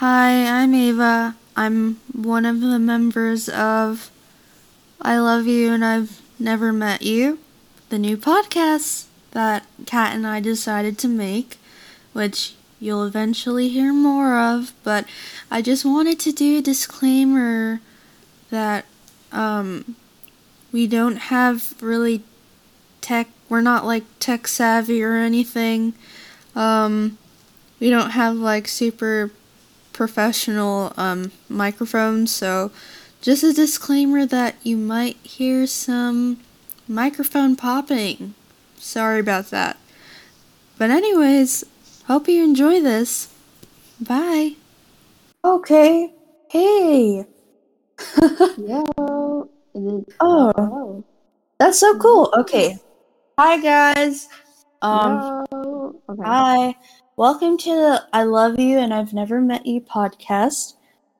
Hi, I'm Ava. I'm one of the members of I Love You and I've Never Met You, the new podcast that Kat and I decided to make, which you'll eventually hear more of. But I just wanted to do a disclaimer that um, we don't have really tech, we're not like tech savvy or anything. Um, we don't have like super professional um, microphones, so just a disclaimer that you might hear some microphone popping. Sorry about that. But, anyways, hope you enjoy this. Bye. Okay. Hey. Yo. Oh. Hello. That's so cool. Okay. Hi guys. Um Yo. Okay. hi. Welcome to the I Love You and I've Never Met You podcast.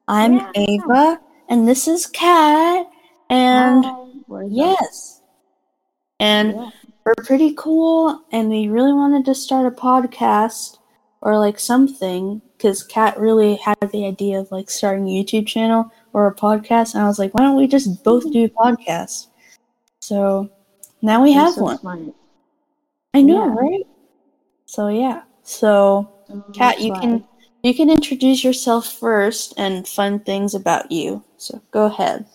I'm Yeah. Ava and this is Kat and Hi. Yes. And? Yeah. we're pretty cool and we really wanted to start a podcast or like something because Kat really had the idea of like starting a YouTube channel or a podcast and I was like, why don't we just both do a podcast? So now we have so one. Smart. I know, Yeah. right? So yeah. So Kat, you can you can introduce yourself first and fun things about you. So go ahead.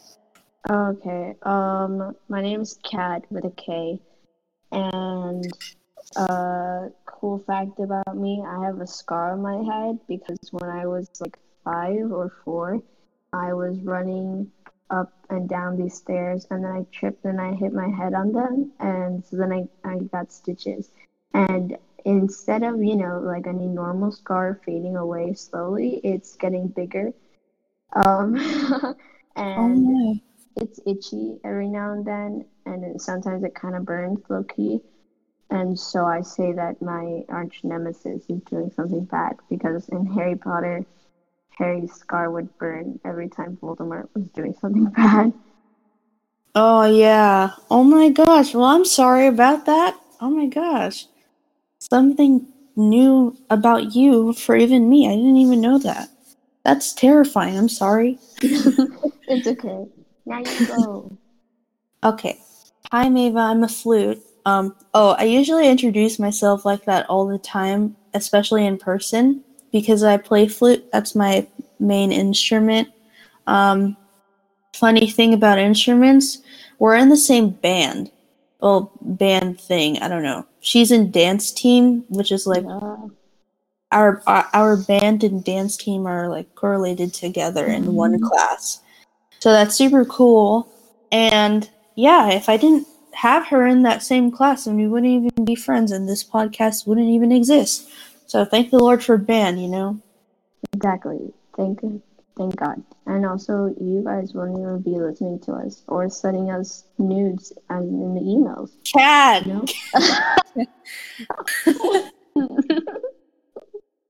Okay. Um, my name's Kat with a K, and uh, cool fact about me: I have a scar on my head because when I was like five or four, I was running up and down these stairs, and then I tripped and I hit my head on them, and so then I I got stitches, and instead of you know like any normal scar fading away slowly, it's getting bigger. Um, Oh and no. it's itchy every now and then, and it, sometimes it kind of burns low key. And so I say that my arch nemesis is doing something bad because in Harry Potter, Harry's scar would burn every time Voldemort was doing something bad. Oh yeah. Oh my gosh. Well, I'm sorry about that. Oh my gosh. Something new about you for even me. I didn't even know that. That's terrifying. I'm sorry. it's okay. Now you go. Okay. Hi, Mava. I'm a flute. Um. Oh, I usually introduce myself like that all the time, especially in person, because I play flute. That's my main instrument. Um. Funny thing about instruments, we're in the same band. Well, band thing. I don't know. She's in dance team, which is like Yeah. our our, our band and dance team are like correlated together in one Mhm. class. So that's super cool. And yeah, if I didn't have her in that same class, and we wouldn't even be friends and this podcast wouldn't even exist. So thank the Lord for band, you know? Exactly. Thank thank God. And also, you guys won't even be listening to us or sending us nudes as in the emails. Chad. You know?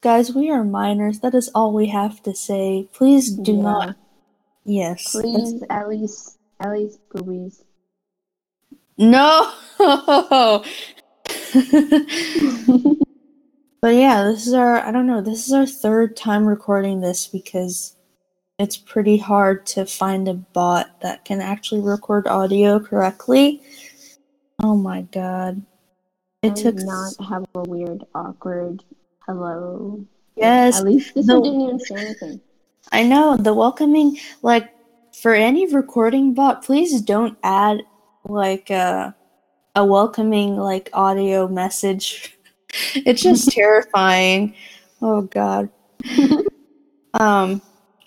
Guys, we are minors. That is all we have to say. Please do Yeah. not. Yes. that's- Please, at least, at least boobies. No! But yeah, this is our I don't know, this is our third time recording this because it's pretty hard to find a bot that can actually record audio correctly. Oh my god. It and took not have a weird, awkward hello. Yes, At least this the- one didn't even say anything. I know the welcoming like for any recording bot, please don't add like a a welcoming like audio message. it's just terrifying. Oh god. Um,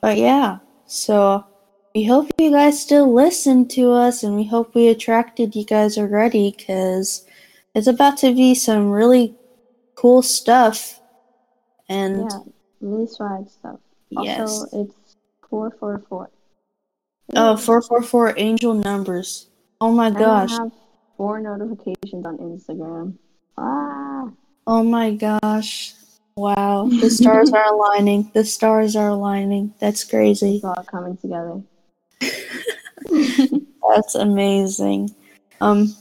but yeah, so we hope you guys still listen to us and we hope we attracted you guys already because it's about to be some really cool stuff. And yeah, really swag stuff. yes. Also, it's 444. Oh, 444 angel numbers. Oh my gosh. I have four notifications on Instagram. Ah, Oh my gosh. Wow. The stars are aligning. The stars are aligning. That's crazy. it's all coming together. That's amazing. Um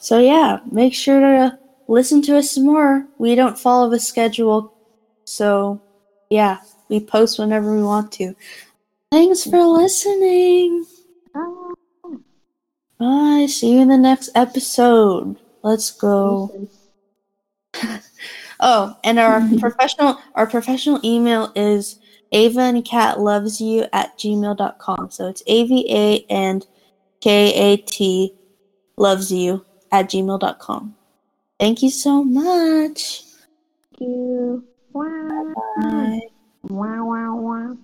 so yeah, make sure to listen to us some more. We don't follow the schedule. So yeah, We post whenever we want to. Thanks for listening. Ah, Bye. See you in the next episode. Let's go. Oh, and our mm-hmm. professional our professional email is Ava and Kat loves you at gmail.com. So it's AVA and K A T loves you at gmail.com. Thank you so much. Thank you. Bye. Wow, wow, wow.